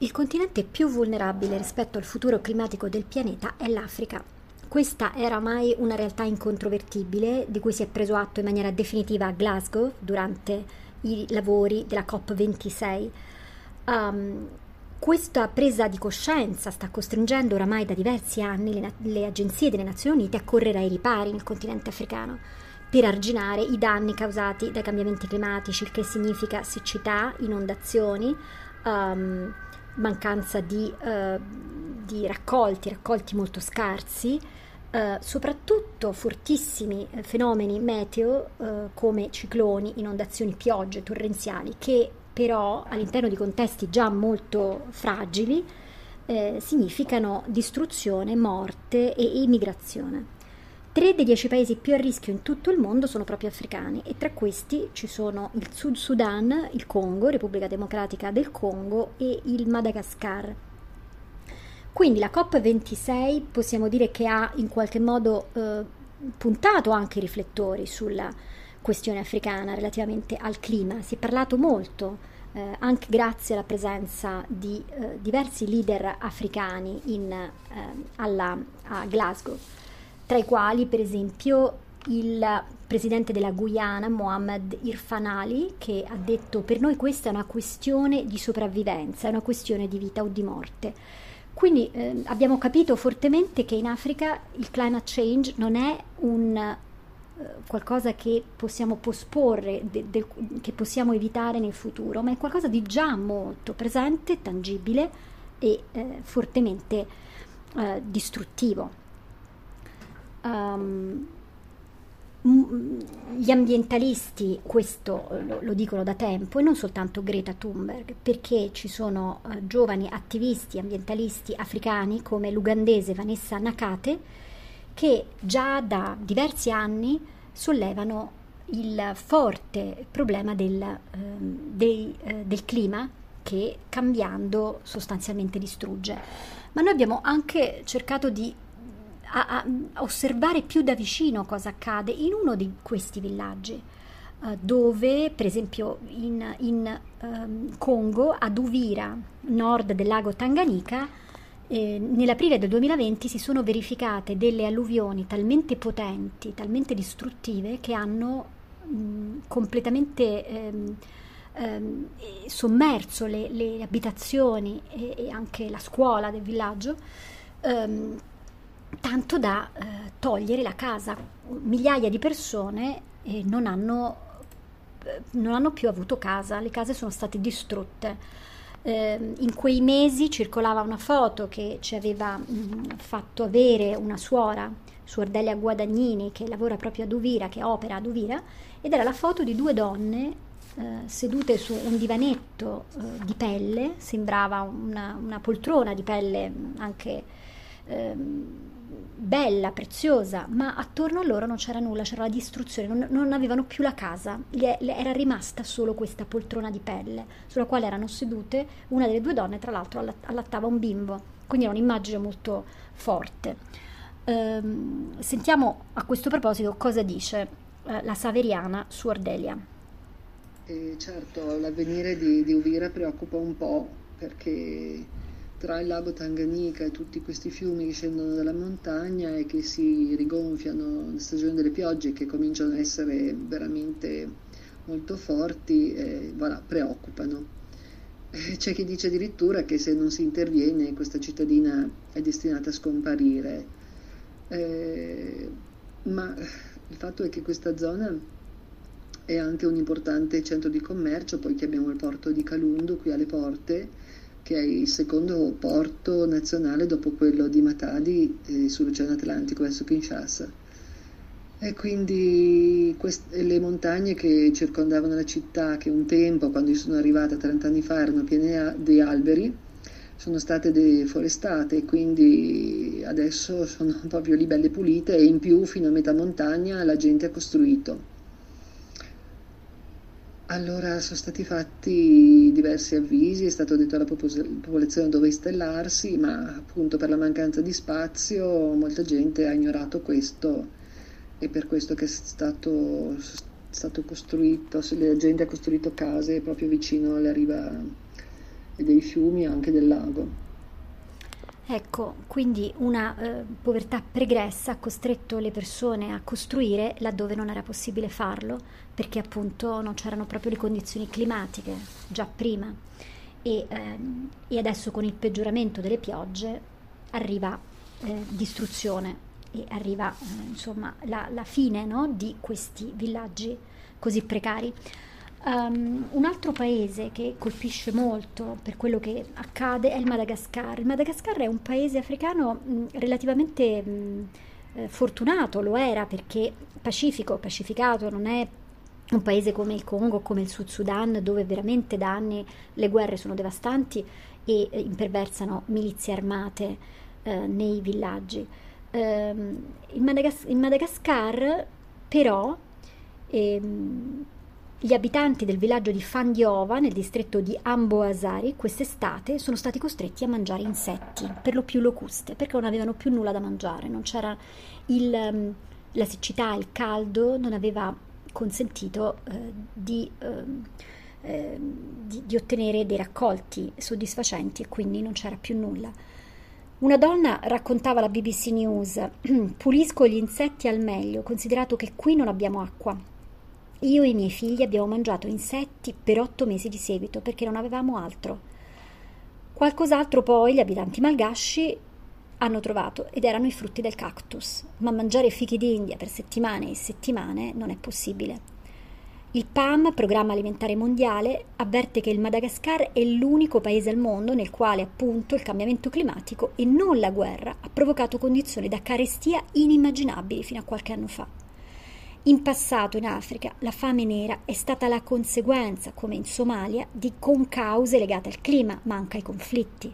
Il continente più vulnerabile rispetto al futuro climatico del pianeta è l'Africa. Questa era mai una realtà incontrovertibile di cui si è preso atto in maniera definitiva a Glasgow durante i lavori della COP26. Um, questa presa di coscienza sta costringendo oramai da diversi anni le, le, agenzie delle Nazioni Unite a correre ai ripari nel continente africano per arginare i danni causati dai cambiamenti climatici, il che significa siccità, inondazioni, um, mancanza di, uh, di, raccolti, raccolti molto scarsi, uh, soprattutto fortissimi eh, fenomeni meteo uh, come cicloni, inondazioni, piogge torrenziali che però all'interno di contesti già molto fragili eh, significano distruzione, morte e immigrazione. Tre dei dieci paesi più a rischio in tutto il mondo sono proprio africani e tra questi ci sono il Sud Sudan, il Congo, Repubblica Democratica del Congo e il Madagascar. Quindi la COP26 possiamo dire che ha in qualche modo eh, puntato anche i riflettori sulla questione africana relativamente al clima. Si è parlato molto, eh, anche grazie alla presenza di eh, diversi leader africani in, eh, alla, a Glasgow tra i quali per esempio il presidente della Guyana, Mohamed Irfan Ali, che ha detto per noi questa è una questione di sopravvivenza, è una questione di vita o di morte. Quindi eh, abbiamo capito fortemente che in Africa il climate change non è un, eh, qualcosa che possiamo posporre, de, de, che possiamo evitare nel futuro, ma è qualcosa di già molto presente, tangibile e eh, fortemente eh, distruttivo um, gli ambientalisti questo lo, lo, dicono da tempo e non soltanto Greta Thunberg, perché ci sono uh, giovani attivisti ambientalisti africani come l'ugandese Vanessa Nakate che già da diversi anni sollevano il forte problema del, uh, dei, uh, del clima che cambiando sostanzialmente distrugge. Ma noi abbiamo anche cercato di a, a osservare più da vicino cosa accade in uno di questi villaggi uh, dove per esempio in, in um, Congo ad Uvira nord del lago Tanganyika eh, nell'aprile del 2020 si sono verificate delle alluvioni talmente potenti, talmente distruttive che hanno mh, completamente ehm, ehm, sommerso le, le abitazioni e, e, anche la scuola del villaggio ehm, tanto da eh, togliere la casa. Migliaia di persone eh, non, hanno, eh, non, hanno, più avuto casa, le case sono state distrutte. Eh, in quei mesi circolava una foto che ci aveva mh, mm, fatto avere una suora, Suor Delia Guadagnini, che lavora proprio ad Uvira, che opera ad Uvira, ed era la foto di due donne eh, sedute su un divanetto eh, di pelle, sembrava una, una, poltrona di pelle anche ehm, bella, preziosa, ma attorno a loro non c'era nulla, c'era la distruzione, non, non avevano più la casa, era rimasta solo questa poltrona di pelle sulla quale erano sedute, una delle due donne tra l'altro allattava un bimbo, quindi era un'immagine molto forte. Ehm, sentiamo a questo proposito cosa dice eh, la Saveriana su Ordelia. Eh, certo, l'avvenire di, di Uvira preoccupa un po' perché tra il lago Tanganica e tutti questi fiumi che scendono dalla montagna e che si rigonfiano nella stagione delle piogge che cominciano a essere veramente molto forti, eh, voilà, preoccupano. Eh, c'è chi dice addirittura che se non si interviene questa cittadina è destinata a scomparire, eh, ma il fatto è che questa zona è anche un importante centro di commercio, poi abbiamo il porto di Calundu qui alle porte, che è il secondo porto nazionale dopo quello di Matadi eh, sull'Oceano Atlantico verso Kinshasa. E quindi queste, le montagne che circondavano la città, che un tempo, quando io sono arrivata 30 anni fa, erano piene di alberi, sono state deforestate e quindi adesso sono proprio lì belle pulite e in più fino a metà montagna la gente ha costruito. Allora sono stati fatti diversi avvisi, è stato detto alla popolazione dove installarsi, ma appunto per la mancanza di spazio molta gente ha ignorato questo e per questo che è stato, stato costruito, la gente ha costruito case proprio vicino alla riva dei fiumi e anche del lago. Ecco, quindi una eh, povertà pregressa ha costretto le persone a costruire laddove non era possibile farlo, perché appunto non c'erano proprio le condizioni climatiche già prima e, ehm, e adesso con il peggioramento delle piogge arriva eh, distruzione e arriva eh, insomma la, la fine no, di questi villaggi così precari. Um, un altro paese che colpisce molto per quello che accade è il Madagascar. Il Madagascar è un paese africano mh, relativamente mh, eh, fortunato, lo era perché pacifico, pacificato, non è un paese come il Congo, come il Sud Sudan, dove veramente da anni le guerre sono devastanti e eh, imperversano milizie armate eh, nei villaggi. Um, in, Madagas- in, Madagascar però ehm, gli abitanti del villaggio di Fandiova, nel distretto di Amboasari, quest'estate sono stati costretti a mangiare insetti, per lo più locuste, perché non avevano più nulla da mangiare, non c'era il, ehm, la siccità, il caldo, non aveva consentito eh, di, eh, di, di ottenere dei raccolti soddisfacenti e quindi non c'era più nulla. Una donna raccontava alla BBC News: Pulisco gli insetti al meglio, considerato che qui non abbiamo acqua. Io e i miei figli abbiamo mangiato insetti per otto mesi di seguito perché non avevamo altro. Qualcos'altro poi gli abitanti malgasci hanno trovato ed erano i frutti del cactus, ma mangiare fichi d'India per settimane e settimane non è possibile. Il PAM, Programma Alimentare Mondiale, avverte che il Madagascar è l'unico paese al mondo nel quale appunto il cambiamento climatico e non la guerra ha provocato condizioni da carestia inimmaginabili fino a qualche anno fa. In passato in Africa la fame nera è stata la conseguenza, come in Somalia, di concause legate al clima, ma anche ai conflitti.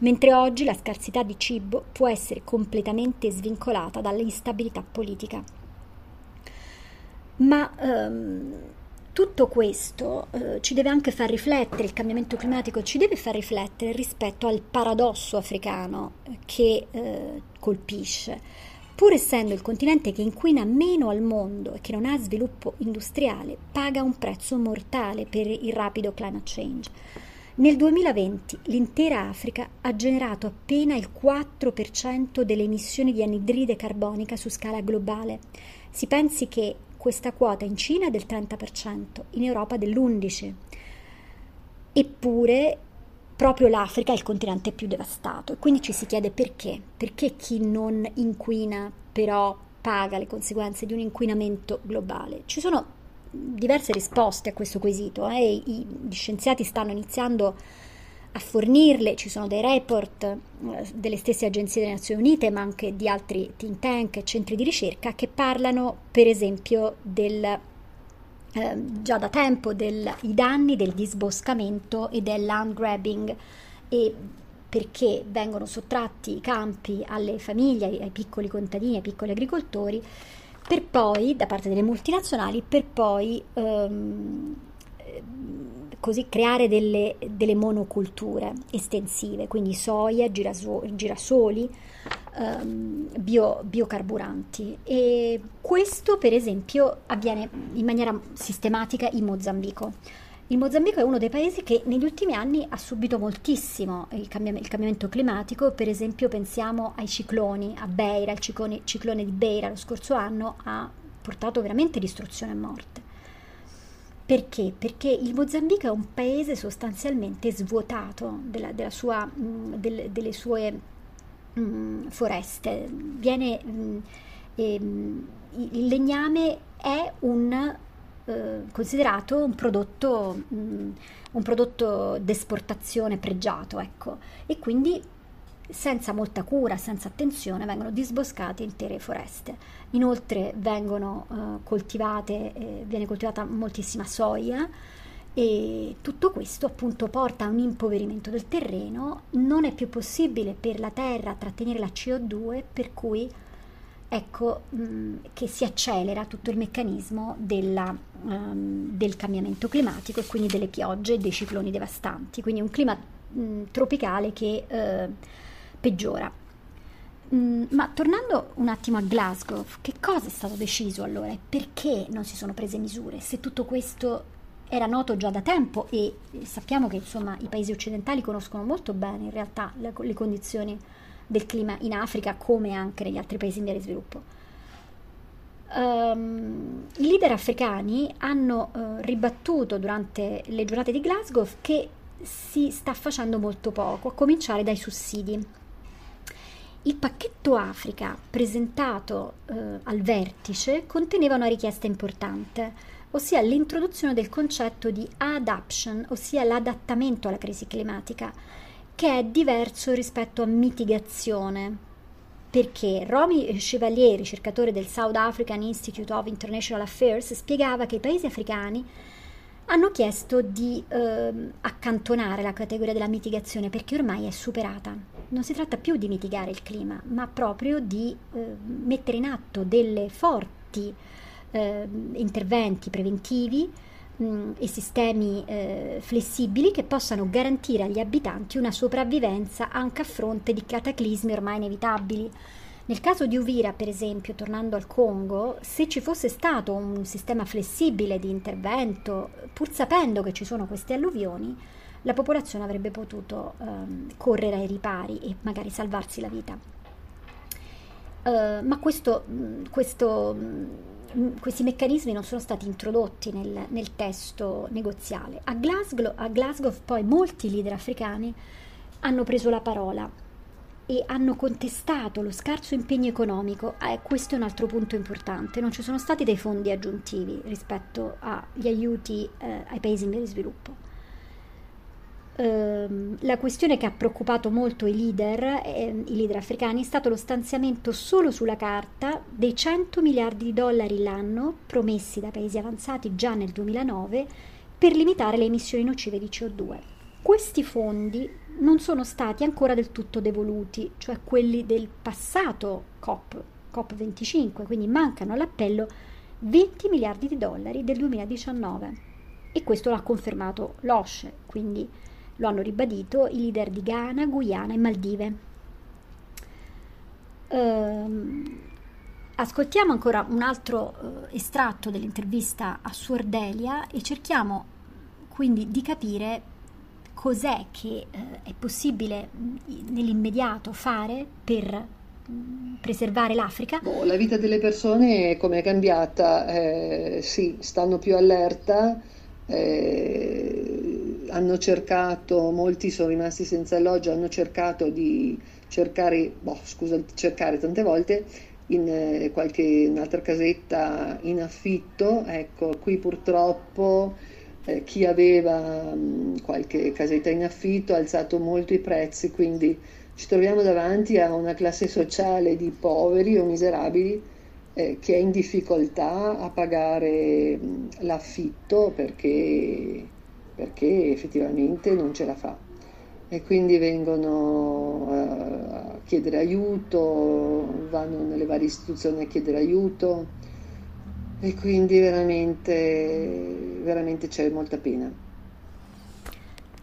Mentre oggi la scarsità di cibo può essere completamente svincolata dall'instabilità politica. Ma ehm, tutto questo eh, ci deve anche far riflettere, il cambiamento climatico ci deve far riflettere rispetto al paradosso africano che eh, colpisce. Pur essendo il continente che inquina meno al mondo e che non ha sviluppo industriale, paga un prezzo mortale per il rapido climate change. Nel 2020 l'intera Africa ha generato appena il 4% delle emissioni di anidride carbonica su scala globale. Si pensi che questa quota in Cina è del 30%, in Europa dell'11%. Eppure proprio l'Africa è il continente più devastato e quindi ci si chiede perché. Perché chi non inquina però paga le conseguenze di un inquinamento globale? Ci sono diverse risposte a questo quesito eh, gli scienziati stanno iniziando a fornirle, ci sono dei report eh, delle stesse agenzie delle Nazioni Unite, ma anche di altri think tank e centri di ricerca che parlano per esempio del, eh, già da tempo dei danni del disboscamento e del land grabbing e perché vengono sottratti i campi alle famiglie, ai piccoli contadini, ai piccoli agricoltori, per poi, da parte delle multinazionali, per poi ehm, così creare delle, delle, monoculture estensive, quindi soia, giraso- girasoli, ehm, bio, biocarburanti. E questo, per esempio, avviene in maniera sistematica in Mozambico. Il Mozambico è uno dei paesi che negli ultimi anni ha subito moltissimo il, cambiam- il cambiamento climatico, per esempio pensiamo ai cicloni, a Beira, il ciclone, ciclone di Beira lo scorso anno ha portato veramente distruzione e morte. Perché? Perché il Mozambico è un paese sostanzialmente svuotato della, della sua, mh, mm, del, delle sue mh, mm, foreste. Viene, mh, mm, e, il legname è un, eh, considerato un prodotto, un prodotto d'esportazione pregiato, ecco, e quindi senza molta cura, senza attenzione, vengono disboscate intere foreste. Inoltre vengono uh, coltivate, eh, viene coltivata moltissima soia e tutto questo appunto porta a un impoverimento del terreno, non è più possibile per la terra trattenere la CO2, per cui ecco mh, che si accelera tutto il meccanismo della, um, del cambiamento climatico e quindi delle piogge e dei cicloni devastanti. Quindi un clima mh, tropicale che uh, peggiora. Mm, ma tornando un attimo a Glasgow, che cosa è stato deciso allora e perché non si sono prese misure se tutto questo era noto già da tempo e sappiamo che insomma, i paesi occidentali conoscono molto bene in realtà le, le condizioni del clima in Africa come anche negli altri paesi in via di sviluppo. Um, I leader africani hanno uh, ribattuto durante le giornate di Glasgow che si sta facendo molto poco, a cominciare dai sussidi. Il pacchetto Africa presentato uh, al vertice conteneva una richiesta importante, ossia l'introduzione del concetto di adaption, ossia l'adattamento alla crisi climatica, che è diverso rispetto a mitigazione, perché Romy Chevalier, ricercatore del South African Institute of International Affairs, spiegava che i paesi africani hanno chiesto di eh, accantonare la categoria della mitigazione perché ormai è superata. Non si tratta più di mitigare il clima, ma proprio di eh, mettere in atto delle forti eh, interventi preventivi mh, e sistemi eh, flessibili che possano garantire agli abitanti una sopravvivenza anche a fronte di cataclismi ormai inevitabili. Nel caso di Uvira, per esempio, tornando al Congo, se ci fosse stato un sistema flessibile di intervento, pur sapendo che ci sono queste alluvioni, la popolazione avrebbe potuto ehm, correre ai ripari e magari salvarsi la vita. Uh, ma questo, questo questi meccanismi non sono stati introdotti nel, nel testo negoziale. A Glasgow, a Glasgow poi molti leader africani hanno preso la parola e hanno contestato lo scarso impegno economico. Eh, questo è un altro punto importante. Non ci sono stati dei fondi aggiuntivi rispetto agli aiuti eh, ai paesi in via di sviluppo. Ehm, la questione che ha preoccupato molto i leader, eh, i leader africani è stato lo stanziamento solo sulla carta dei 100 miliardi di dollari l'anno promessi dai paesi avanzati già nel 2009 per limitare le emissioni nocive di CO2. Questi fondi non sono stati ancora del tutto devoluti, cioè quelli del passato COP, COP25, quindi mancano all'appello 20 miliardi di dollari del 2019 e questo l'ha confermato l'OSCE, quindi lo hanno ribadito i leader di Ghana, Guyana e Maldive. Ehm, ascoltiamo ancora un altro eh, estratto dell'intervista a Suor Delia e cerchiamo quindi di capire cos'è che eh, è possibile mm, nell'immediato fare per mm, preservare l'Africa? Boh, la vita delle persone come è cambiata? Eh, sì, stanno più allerta, eh, hanno cercato, molti sono rimasti senza alloggio, hanno cercato di cercare, boh, scusa, cercare tante volte in eh, qualche un'altra casetta in affitto, ecco, qui purtroppo eh, chi aveva mh, qualche casetta in affitto ha alzato molto i prezzi, quindi ci troviamo davanti a una classe sociale di poveri o miserabili eh, che è in difficoltà a pagare mh, l'affitto perché perché effettivamente non ce la fa. E quindi vengono eh, a chiedere aiuto, vanno nelle varie istituzioni a chiedere aiuto e quindi veramente, veramente c'è molta pena.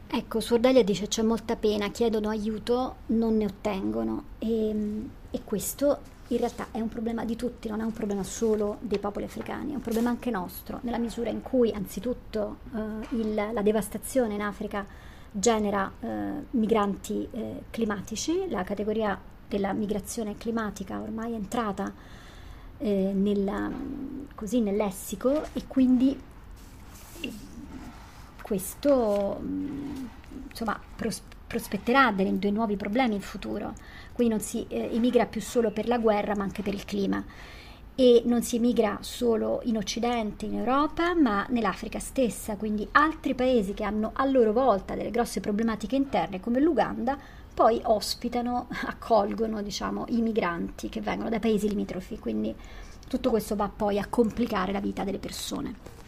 Ecco, Sordalia dice c'è molta pena, chiedono aiuto, non ne ottengono e, e questo in realtà è un problema di tutti, non è un problema solo dei popoli africani, è un problema anche nostro, nella misura in cui anzitutto eh, il, la devastazione in Africa genera eh, migranti eh, climatici, la categoria della migrazione climatica ormai è entrata eh, nella, così nel lessico e quindi eh, questo insomma, pros- prospetterà dei, dei nuovi problemi in futuro. Qui non si eh, emigra più solo per la guerra, ma anche per il clima. E non si emigra solo in Occidente, in Europa, ma nell'Africa stessa. Quindi altri paesi che hanno a loro volta delle grosse problematiche interne, come l'Uganda, poi ospitano, accolgono diciamo, i migranti che vengono dai paesi limitrofi. Quindi tutto questo va poi a complicare la vita delle persone.